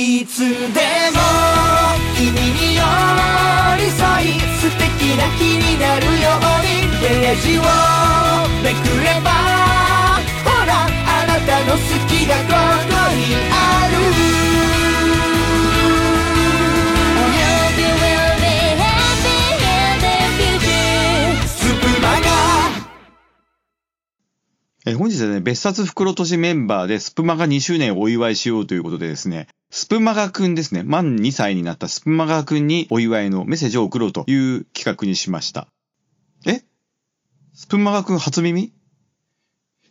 いつでも君に寄り添い素敵な日になるようにページをめくればほらあなたの好きがここにあるえ本日はね、別冊袋としメンバーでスプマガ2周年をお祝いしようということでですね、スプマガくんですね、満2歳になったスプマガくんにお祝いのメッセージを送ろうという企画にしました。え？スプマガくん初耳？い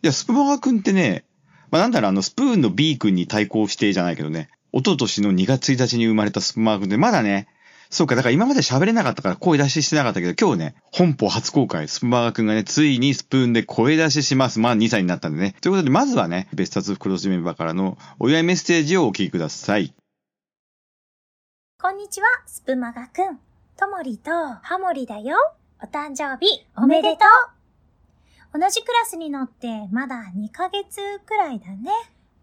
や、スプマガくんってね、まあ、なんだろう、あの、スプーンの B 君に対抗してじゃないけどね、おととしの2月1日に生まれたスプマガくんで、まだね、そうか、だから今まで喋れなかったから声出ししてなかったけど、今日ね、本邦初公開、スプマガくんがね、ついにスプーンで声出しします。まあ2歳になったんでね。ということで、まずはね、別冊袋とじメンバーからのお祝いメッセージをお聞きください。こんにちは、スプマガくん。ともりとハモリだよ。お誕生日、おめでとう。同じクラスに乗って、まだ2ヶ月くらいだね。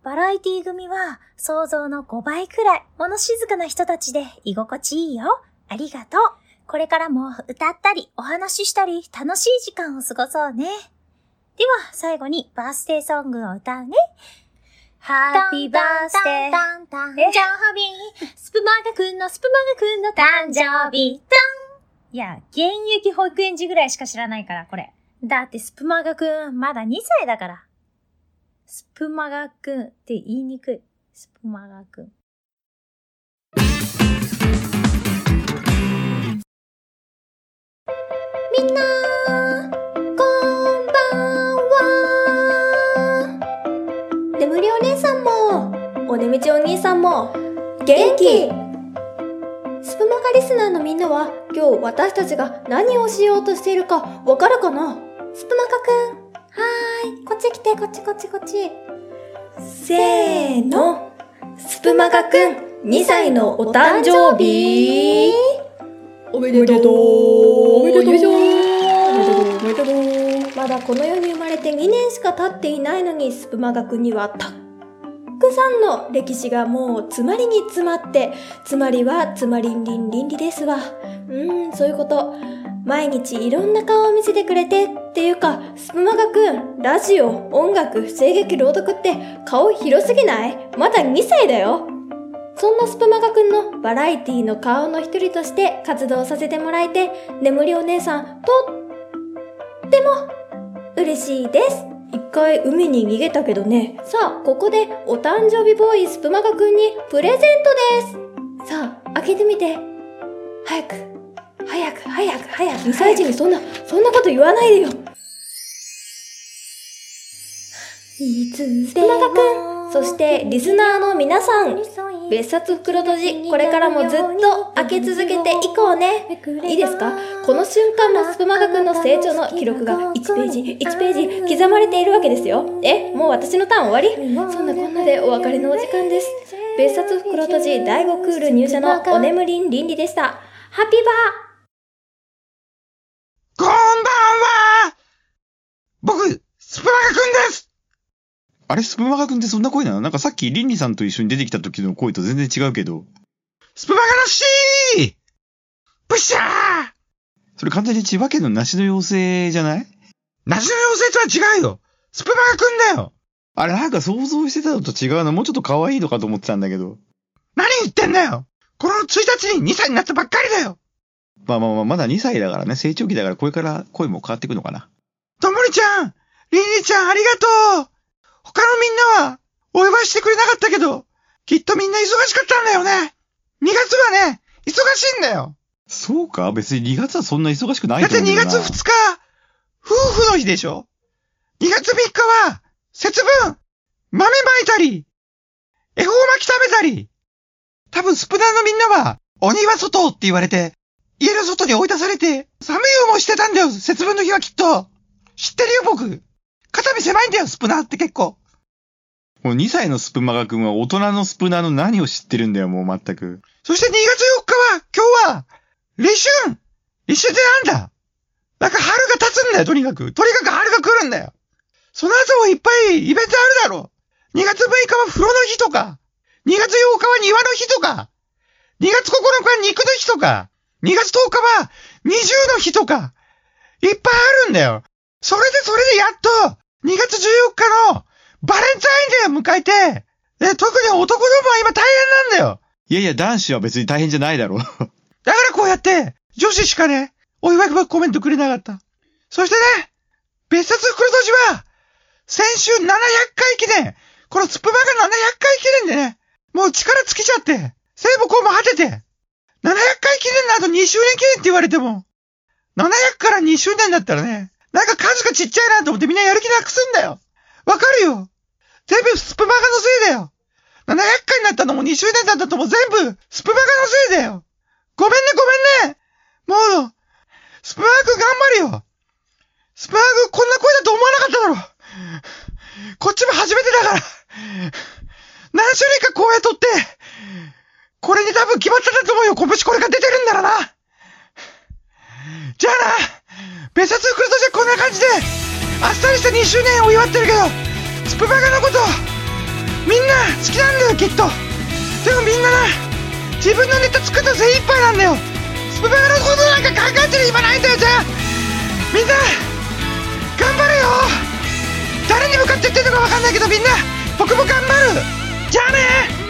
バラエティ組は、想像の5倍くらい、物静かな人たちで居心地いいよ。ありがとう。これからも歌ったり、お話ししたり、楽しい時間を過ごそうね。では、最後にバースデーソングを歌うね。ハッピーバースデー。えじゃあ、ハビー。スプマガくんのスプマガくんの誕生日。いや、現役保育園児ぐらいしか知らないから、これ。だってスプマガくん、まだ2歳だから。スプマガくんって言いにくい。スプマガくん。みんなこんばんは眠りお姉さんも、おねみちお兄さんも、元気スプマガリスナーのみんなは、今日私たちが何をしようとしているかわかるかな？スプマガくん。はーい。こっち来て、こっちこっちこっち。せーの。スプマガくん、2歳のお誕生日おめでとう。おめでとう。おめでとう。おめでとう。まだこの世に生まれて2年しか経っていないのにスプマガくんにはたっくさんの歴史がもう詰まりに詰まってつまりはつまりんりんりんりですわ。うーんそういうこと毎日いろんな顔を見せてくれてっていうかスプマガくんラジオ音楽声劇朗読って顔広すぎない？まだ2歳だよそんなスプマガくんのバラエティの顔の一人として活動させてもらえて、眠りお姉さん、とっても嬉しいです。一回海に逃げたけどね。さあ、ここでお誕生日ボーイスプマガくんにプレゼントです。さあ、開けてみて。早く、早く、早く、早く。2歳児にそんな、そんなこと言わないでよ。いつスプマガくん、そしてリスナーの皆さん、別冊袋閉じ、これからもずっと開け続けていこうね。いいですか？この瞬間もスプマガくんの成長の記録が1ページ、1ページ刻まれているわけですよ。え、もう私のターン終わり？そんなこんなでお別れのお時間です。別冊袋閉じ第5クール入社のお眠りんりんりでした。ハッピーバー。こんばんは。僕、スプマガくんです。あれ、スプマガくんってそんな声なの？なんかさっきリンリさんと一緒に出てきた時の声と全然違うけど。スプマガのしーブッシャー！それ完全に千葉県の梨の妖精じゃない？梨の妖精とは違うよ。スプマガくんだよ。あれなんか想像してたのと違うな。もうちょっと可愛いのかと思ってたんだけど。何言ってんだよこの1日に2歳になったばっかりだよ。まあまあまあ、まだ2歳だからね、成長期だからこれから声も変わっていくのかな。ともりちゃんリンリちゃんありがとう。他のみんなはお祝いしてくれなかったけど、きっとみんな忙しかったんだよね !2 月はね、忙しいんだよ。そうか別に2月はそんな忙しくないだって2と思うけどな月2日、夫婦の日でしょ ?2 月3日は、節分、豆まいたり、恵方巻き食べたり、多分スプナーのみんなは、鬼は外って言われて、家の外に追い出されて、寒い思いしてたんだよ、節分の日はきっと。知ってるよ、僕。肩身狭いんだよ、スプナーって結構。もう2歳のスプマガ君は大人のスプナーの何を知ってるんだよ、もう全く。そして2月4日は、今日は、立春立春ってなんだ？なんか春が経つんだよ、とにかく。とにかく春が来るんだよ。その後もいっぱいイベントあるだろう。2月6日は風呂の日とか、2月8日は庭の日とか、2月9日は肉の日とか、2月10日は二重の日とか、いっぱいあるんだよ。それでそれでやっと、2月14日のバレンタインデーを迎えて、え、特に男どもは今大変なんだよ。いやいや、男子は別に大変じゃないだろう。だからこうやって、女子しかね、お祝いコメントくれなかった。そしてね、別冊袋とじは、先週700回記念、このスプマが700回記念でね、もう力尽きちゃって、聖母こうも果てて、700回記念の後2周年記念って言われても、700から2周年だったらね、なんか数がちっちゃいなと思ってみんなやる気なくすんだよ。わかるよ。全部スプマガのせいだよ。700回になったのも2周年だったとも全部、スプマガのせいだよ。ごめんねごめんね。もう、スプマガ君頑張るよ。スプマガ君こんな声だと思わなかっただろ。こっちも初めてだから。何種類か声取って、これに多分決まってたと思うよ。拳これが出てるんだろうな。じゃあな、別冊来るとじゃこんな感じで、あっさりした2周年を祝ってるけど、スプマガのこと、みんな好きなんだよ、きっと。でもみんなな、自分のネタ作った精一杯なんだよ。スプマガのことなんか考えてる暇ないんだよ、じゃあ。みんな、頑張れよ誰に向かって言ってるのかわかんないけどみんな、僕も頑張るじゃあね